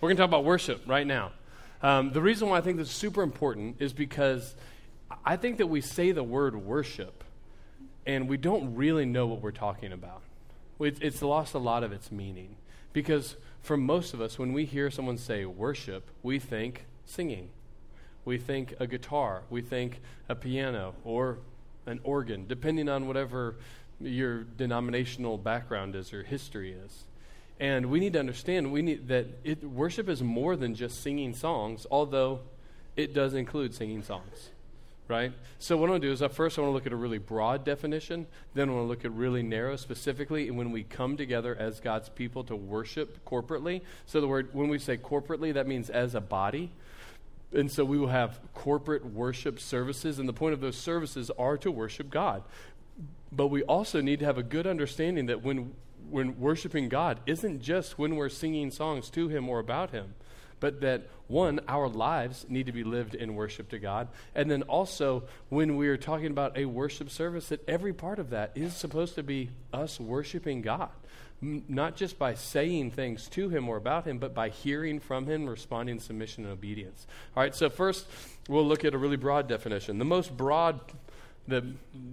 we're going to talk about worship right now. Um, the reason why I think this is super important is because I think that we say the word worship and we don't really know what we're talking about. It's, it's lost a lot of its meaning. Because for most of us, when we hear someone say worship, we think singing. We think a guitar. We think a piano or an organ, depending on whatever your denominational background is or history is. And we need to understand we need that it, worship is more than just singing songs, although it does include singing songs. Right? So what I want to do is, first, I want to look at a really broad definition. Then I want to look at really narrow, specifically, and when we come together as God's people to worship corporately. So the word, when we say corporately, that means as a body. And so we will have corporate worship services, and the point of those services are to worship God. But we also need to have a good understanding that when when worshiping God isn't just when we're singing songs to Him or about Him, but that one, our lives need to be lived in worship to God. And then also, when we are talking about a worship service, that every part of that is supposed to be us worshiping God. Not just by saying things to Him or about Him, but by hearing from Him, responding submission and obedience. All right, so first, we'll look at a really broad definition. The most broad the,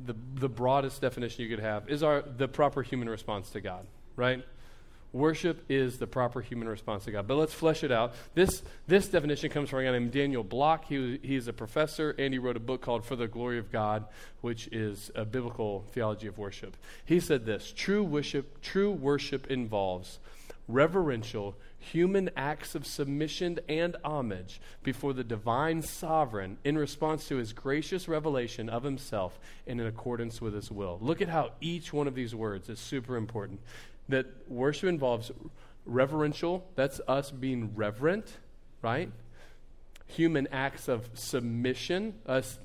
the, the broadest definition you could have is our, the proper human response to God, right? Worship is the proper human response to God. But let's flesh it out. This, this definition comes from a guy named Daniel Block. He, he's a professor, and he wrote a book called For the Glory of God, which is a biblical theology of worship. He said this True worship, true worship involves reverential, human acts of submission and homage before the divine sovereign in response to his gracious revelation of himself and in accordance with his will. Look at how each one of these words is super important. That worship involves reverential, that's us being reverent, right? Human acts of submission, us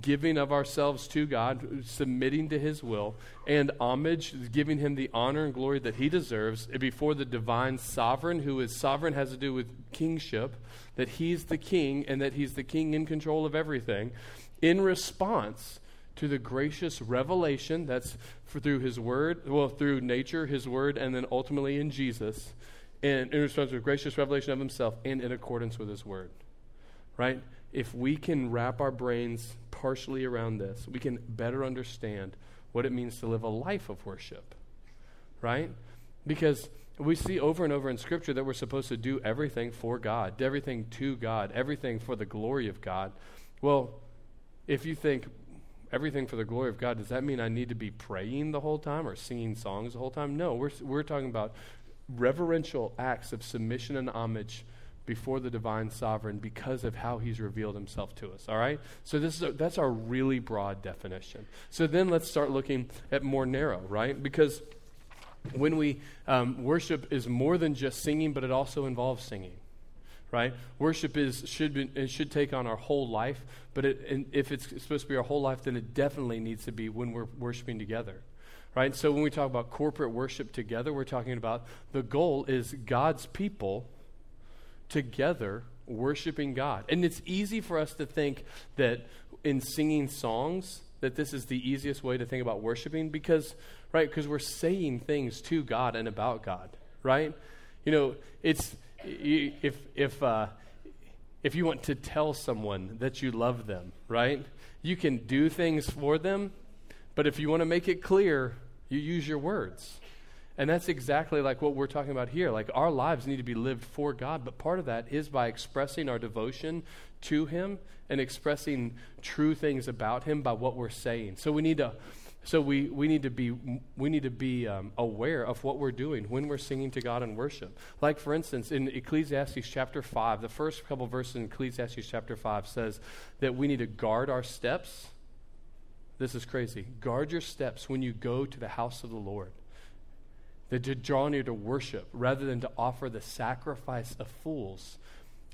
giving of ourselves to God, submitting to His will, and homage, giving Him the honor and glory that He deserves before the divine sovereign, who is sovereign, has to do with kingship, that He's the king and that He's the king in control of everything, in response to the gracious revelation that's through His word, well, through nature, His word, and then ultimately in Jesus, and in response to the gracious revelation of Himself and in accordance with His word. Right? If we can wrap our brains partially around this, we can better understand what it means to live a life of worship. Right? Because we see over and over in Scripture that we're supposed to do everything for God, everything to God, everything for the glory of God. Well, if you think everything for the glory of God, does that mean I need to be praying the whole time or singing songs the whole time? No, we're, we're talking about reverential acts of submission and homage before the divine sovereign because of how he's revealed himself to us all right? So this is that's our really broad definition. So then let's start looking at more narrow right? Because when we um, worship is more than just singing but it also involves singing right? Worship is should be, it should take on our whole life but it, if it's supposed to be our whole life then it definitely needs to be when we're worshiping together right? So when we talk about corporate worship together we're talking about the goal is god's people together worshiping God. And it's easy for us to think that in singing songs, that this is the easiest way to think about worshiping because, right, because we're saying things to God and about God, right? You know, it's, if, if, uh, if you want to tell someone that you love them, right, you can do things for them, but if you want to make it clear, you use your words. And that's exactly like what we're talking about here. Like our lives need to be lived for God, but part of that is by expressing our devotion to Him and expressing true things about Him by what we're saying. So we need to, so we, we need to be we need to be um, aware of what we're doing when we're singing to God in worship. Like for instance, in Ecclesiastes chapter five, the first couple verses in Ecclesiastes chapter five says that we need to guard our steps. This is crazy. Guard your steps when you go to the house of the Lord that to draw near to worship rather than to offer the sacrifice of fools.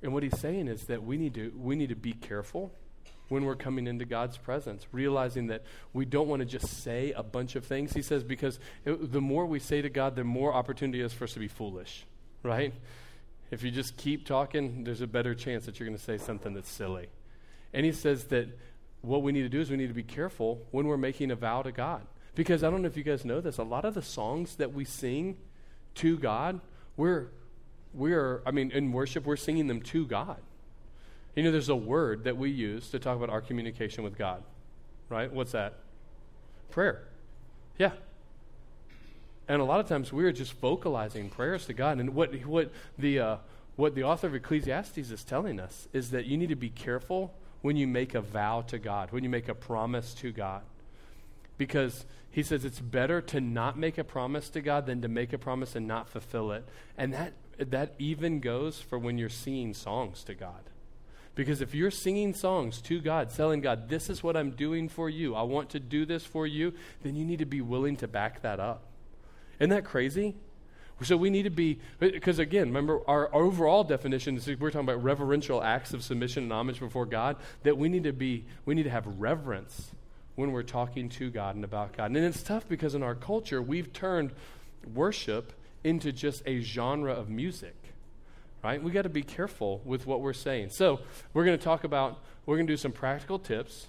And what he's saying is that we need to, we need to be careful when we're coming into God's presence, realizing that we don't want to just say a bunch of things. He says, because it, the more we say to God, the more opportunity is for us to be foolish, right? If you just keep talking, there's a better chance that you're going to say something that's silly. And he says that what we need to do is we need to be careful when we're making a vow to God. Because I don't know if you guys know this, a lot of the songs that we sing to God, we're, we're I mean, in worship, we're singing them to God. You know, there's a word that we use to talk about our communication with God, right? What's that? Prayer. Yeah. And a lot of times we're just vocalizing prayers to God. And what, what, the, uh, what the author of Ecclesiastes is telling us is that you need to be careful when you make a vow to God, when you make a promise to God. Because he says it's better to not make a promise to God than to make a promise and not fulfill it. And that, that even goes for when you're singing songs to God. Because if you're singing songs to God, telling God, this is what I'm doing for you, I want to do this for you, then you need to be willing to back that up. Isn't that crazy? So we need to be, because again, remember our overall definition is we're talking about reverential acts of submission and homage before God, that we need to be, we need to have reverence when we're talking to God and about God. And it's tough because in our culture, we've turned worship into just a genre of music right? We got to be careful with what we're saying. So, we're going to talk about, we're going to do some practical tips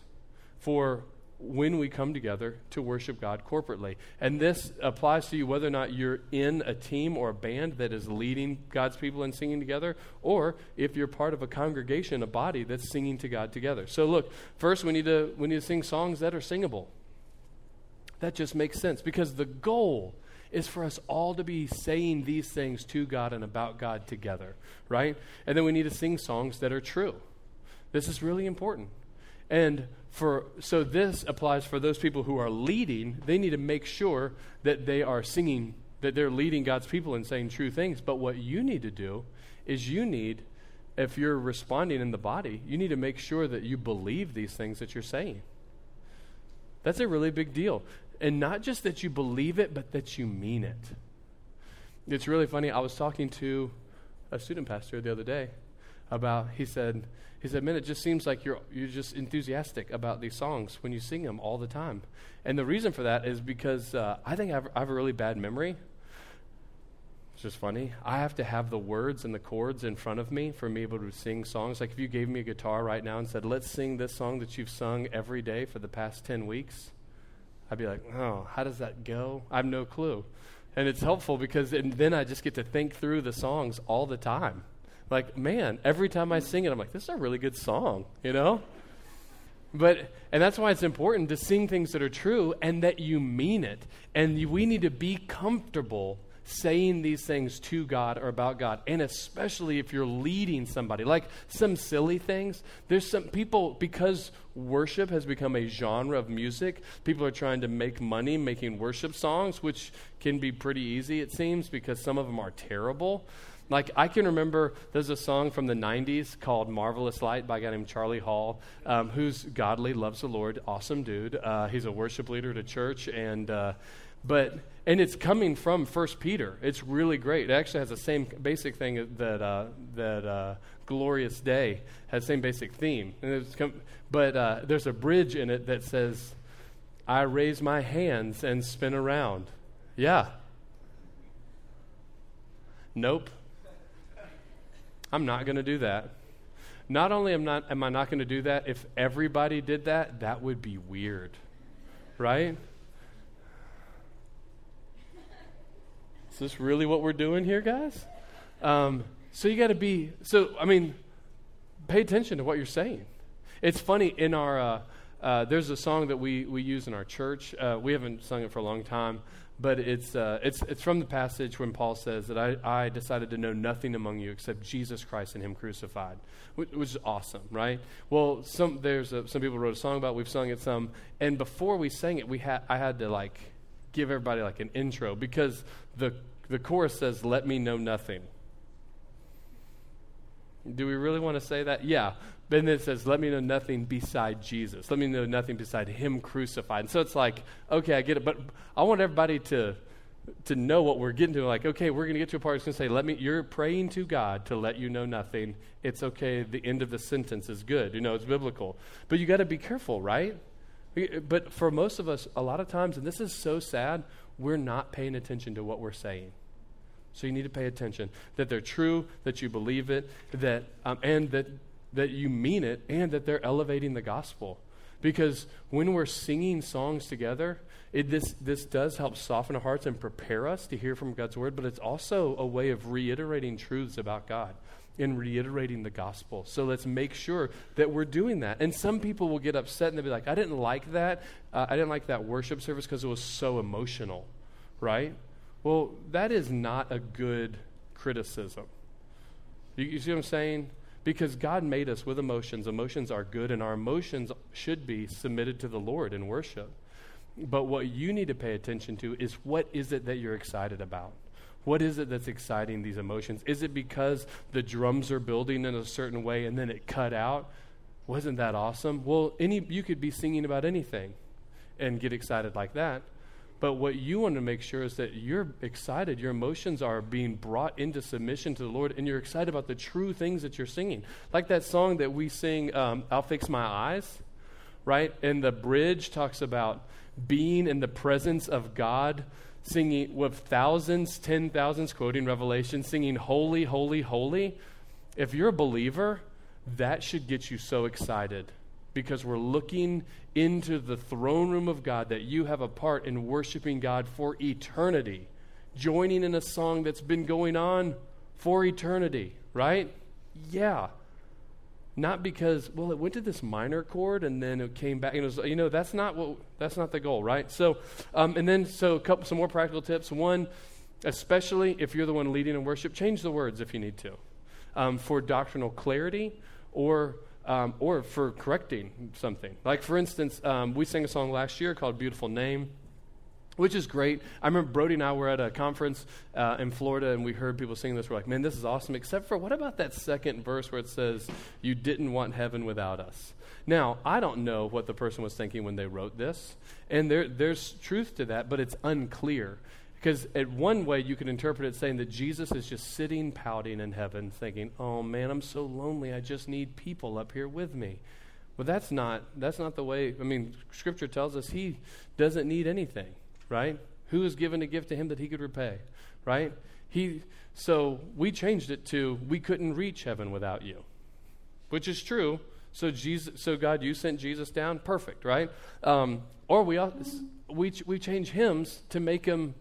for when we come together to worship God corporately. And this applies to you whether or not you're in a team or a band that is leading God's people in singing together, or if you're part of a congregation, a body that's singing to God together. So, look, first we need to, we need to sing songs that are singable. That just makes sense because the goal is for us all to be saying these things to God and about God together, right? And then we need to sing songs that are true. This is really important. And for so this applies for those people who are leading, they need to make sure that they are singing that they're leading God's people and saying true things. But what you need to do is you need if you're responding in the body, you need to make sure that you believe these things that you're saying. That's a really big deal. And not just that you believe it, but that you mean it. It's really funny. I was talking to a student pastor the other day about, he said, he said, man, it just seems like you're, you're just enthusiastic about these songs when you sing them all the time. And the reason for that is because uh, I think I have, I have a really bad memory. It's just funny. I have to have the words and the chords in front of me for me able to sing songs. Like if you gave me a guitar right now and said, let's sing this song that you've sung every day for the past 10 weeks, I'd be like, oh, how does that go? I have no clue. And it's helpful because then I just get to think through the songs all the time. Like, man, every time I sing it, I'm like, this is a really good song, you know? But, and that's why it's important to sing things that are true and that you mean it. And we need to be comfortable saying these things to God or about God, and especially if you're leading somebody, like some silly things. There's some people, because worship has become a genre of music, people are trying to make money making worship songs, which can be pretty easy, it seems, because some of them are terrible. Like, I can remember there's a song from the 90s called Marvelous Light by a guy named Charlie Hall, um, who's godly, loves the Lord, awesome dude. Uh, he's a worship leader at a church, and uh, but and it's coming from First Peter. It's really great. It actually has the same basic thing that uh, that uh, Glorious Day has same basic theme. Com- but uh, there's a bridge in it that says, "I raise my hands and spin around." Yeah. Nope. I'm not going to do that. Not only am, not, am I not going to do that, if everybody did that, that would be weird. Right? Is this really what we're doing here, guys? Um, so you got to be, so, I mean, pay attention to what you're saying. It's funny, in our, uh, uh, there's a song that we, we use in our church. Uh, we haven't sung it for a long time, but it's, uh, it's, it's from the passage when Paul says that I, I decided to know nothing among you except Jesus Christ and Him crucified, which, is awesome, right? Well, some, there's a, some people wrote a song about it. We've sung it some. And before we sang it, we had, I had to, like, give everybody, like, an intro because the the chorus says, Let me know nothing. Do we really want to say that? Yeah. But then it says, Let me know nothing beside Jesus. Let me know nothing beside Him crucified. And so it's like, okay, I get it. But I want everybody to to know what we're getting to. Like, okay, we're going to get to a part that's going to say, let me, you're praying to God to let you know nothing. It's okay. The end of the sentence is good. You know, it's biblical. But you got to be careful, right? But for most of us, a lot of times, and this is so sad, we're not paying attention to what we're saying. So you need to pay attention that they're true, that you believe it, that, um, and that, that you mean it, and that they're elevating the gospel. Because when we're singing songs together, it, this, this does help soften our hearts and prepare us to hear from God's word, but it's also a way of reiterating truths about God and reiterating the gospel. So let's make sure that we're doing that. And some people will get upset and they'll be like, I didn't like that. Uh, I didn't like that worship service because it was so emotional, right? Well, that is not a good criticism. You, you see what I'm saying? Because God made us with emotions. Emotions are good, and our emotions should be submitted to the Lord in worship. But what you need to pay attention to is what is it that you're excited about? What is it that's exciting these emotions? Is it because the drums are building in a certain way and then it cut out? Wasn't that awesome? Well, any you could be singing about anything and get excited like that. But what you want to make sure is that you're excited, your emotions are being brought into submission to the Lord, and you're excited about the true things that you're singing. Like that song that we sing, um, I'll Fix My Eyes, right? And the bridge talks about being in the presence of God, singing with thousands, ten thousands, quoting Revelation, singing, Holy, Holy, Holy. If you're a believer, that should get you so excited because we're looking into the throne room of God that you have a part in worshiping God for eternity, joining in a song that's been going on for eternity, right? Yeah. Not because, well, it went to this minor chord and then it came back. You know, you know that's not what that's not the goal, right? So, um, and then so a couple some more practical tips. One, especially if you're the one leading in worship, change the words if you need to, um, for doctrinal clarity or um, or for correcting something. Like, for instance, um, we sang a song last year called Beautiful Name, which is great. I remember Brody and I were at a conference uh, in Florida, and we heard people sing this. We're like, man, this is awesome, except for what about that second verse where it says, You didn't want heaven without us? Now, I don't know what the person was thinking when they wrote this, and there, there's truth to that, but it's unclear. Because at one way you could interpret it saying that Jesus is just sitting pouting in heaven, thinking, "Oh man, I'm so lonely. I just need people up here with me." Well, that's not that's not the way. I mean, Scripture tells us He doesn't need anything, right? Who is given a gift to Him that He could repay, right? He. So we changed it to we couldn't reach heaven without you, which is true. So Jesus, so God, you sent Jesus down, perfect, right? Um, or we we we change hymns to make them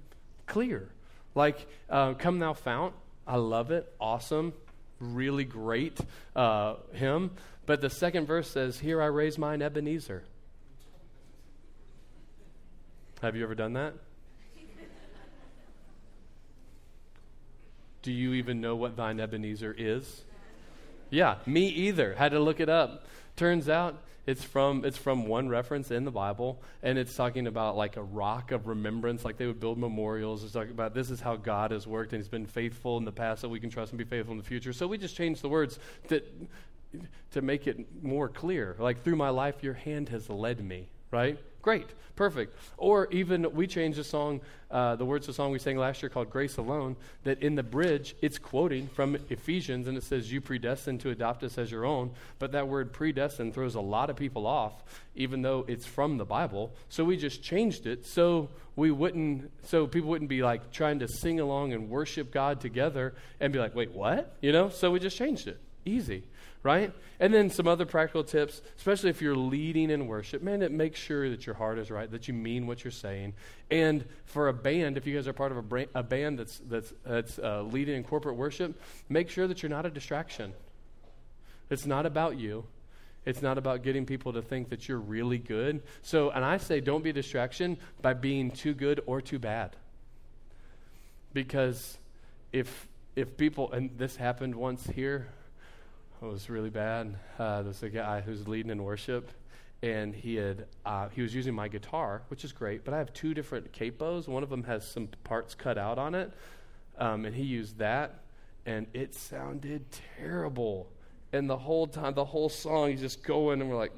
clear. Like, uh, Come Thou Fount, I love it, awesome, really great uh, hymn. But the second verse says, Here I raise mine Ebenezer. Have you ever done that? Do you even know what thine Ebenezer is? Yeah, me either. Had to look it up. Turns out it's from it's from one reference in the Bible, and it's talking about like a rock of remembrance, like they would build memorials. It's talking about this is how God has worked, and He's been faithful in the past, so we can trust and be faithful in the future. So we just changed the words that to make it more clear. Like through my life, Your hand has led me. Right? Great, perfect. Or even we changed the song, uh, the words of the song we sang last year called Grace Alone, that in the bridge it's quoting from Ephesians and it says, You predestined to adopt us as your own. But that word predestined throws a lot of people off, even though it's from the Bible. So we just changed it so we wouldn't, so people wouldn't be like trying to sing along and worship God together and be like, Wait, what? You know? So we just changed it. Easy right? And then some other practical tips, especially if you're leading in worship, man, it makes sure that your heart is right, that you mean what you're saying. And for a band, if you guys are part of a, bra- a band that's, that's, that's uh, leading in corporate worship, make sure that you're not a distraction. It's not about you. It's not about getting people to think that you're really good. So, and I say don't be a distraction by being too good or too bad. Because if if people and this happened once here was really bad. Uh, there's a guy who's leading in worship, and he had uh, he was using my guitar, which is great. But I have two different capos. One of them has some parts cut out on it, um, and he used that, and it sounded terrible. And the whole time, the whole song, he's just going, and we're like,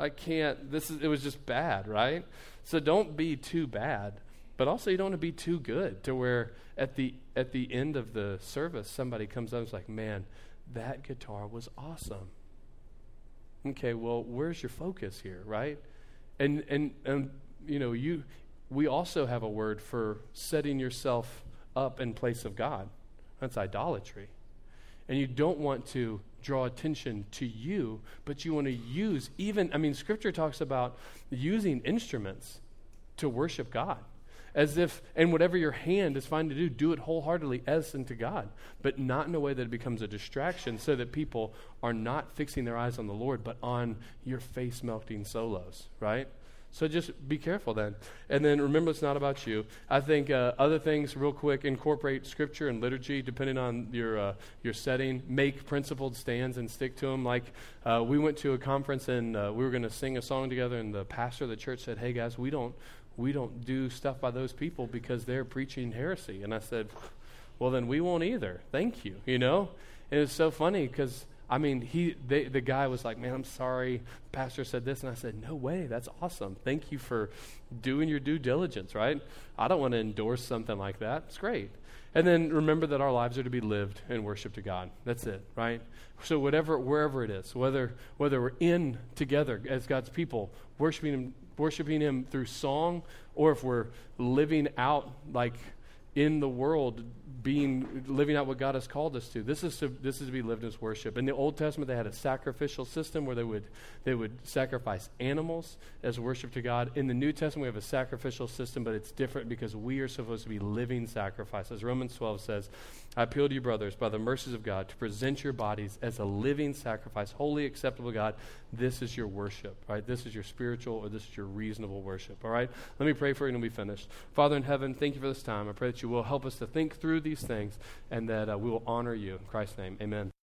I can't. This is. It was just bad, right? So don't be too bad. but also you don't want to be too good to where at the at the end of the service somebody comes up and is like, "Man, that guitar was awesome." Okay, well, where's your focus here, right? And and and you know, you we also have a word for setting yourself up in place of God. That's idolatry. And you don't want to draw attention to you, but you want to use even I mean scripture talks about using instruments to worship God. As if, and whatever your hand is fine to do, do it wholeheartedly as unto God, but not in a way that it becomes a distraction so that people are not fixing their eyes on the Lord, but on your face melting solos, right? So just be careful then. And then remember, it's not about you. I think uh, other things, real quick, incorporate scripture and liturgy depending on your, uh, your setting. Make principled stands and stick to them. Like uh, we went to a conference and uh, we were going to sing a song together, and the pastor of the church said, Hey guys, we don't, we don't do stuff by those people because they're preaching heresy. And I said, Well, then we won't either. Thank you. You know? And it's so funny because I mean, he, they, the guy was like, man, I'm sorry. Pastor said this. And I said, no way. That's awesome. Thank you for doing your due diligence, right? I don't want to endorse something like that. It's great. And then remember that our lives are to be lived in worship to God. That's it, right? So whatever, wherever it is, whether, whether we're in together as God's people, worshiping him, worshiping him through song, or if we're living out like in the world being living out what God has called us to. This is to this is to be lived as worship. In the Old Testament, they had a sacrificial system where they would they would sacrifice animals as worship to God. In the New Testament, we have a sacrificial system, but it's different because we are supposed to be living sacrifices. Romans 12 says, "I appeal to you, brothers, by the mercies of God, to present your bodies as a living sacrifice, holy, acceptable God. This is your worship, right? This is your spiritual or this is your reasonable worship. All right. Let me pray for you and we'll be finished. Father in heaven, thank you for this time. I pray that you will help us to think through these things and that uh, we will honor you. In Christ's name, amen.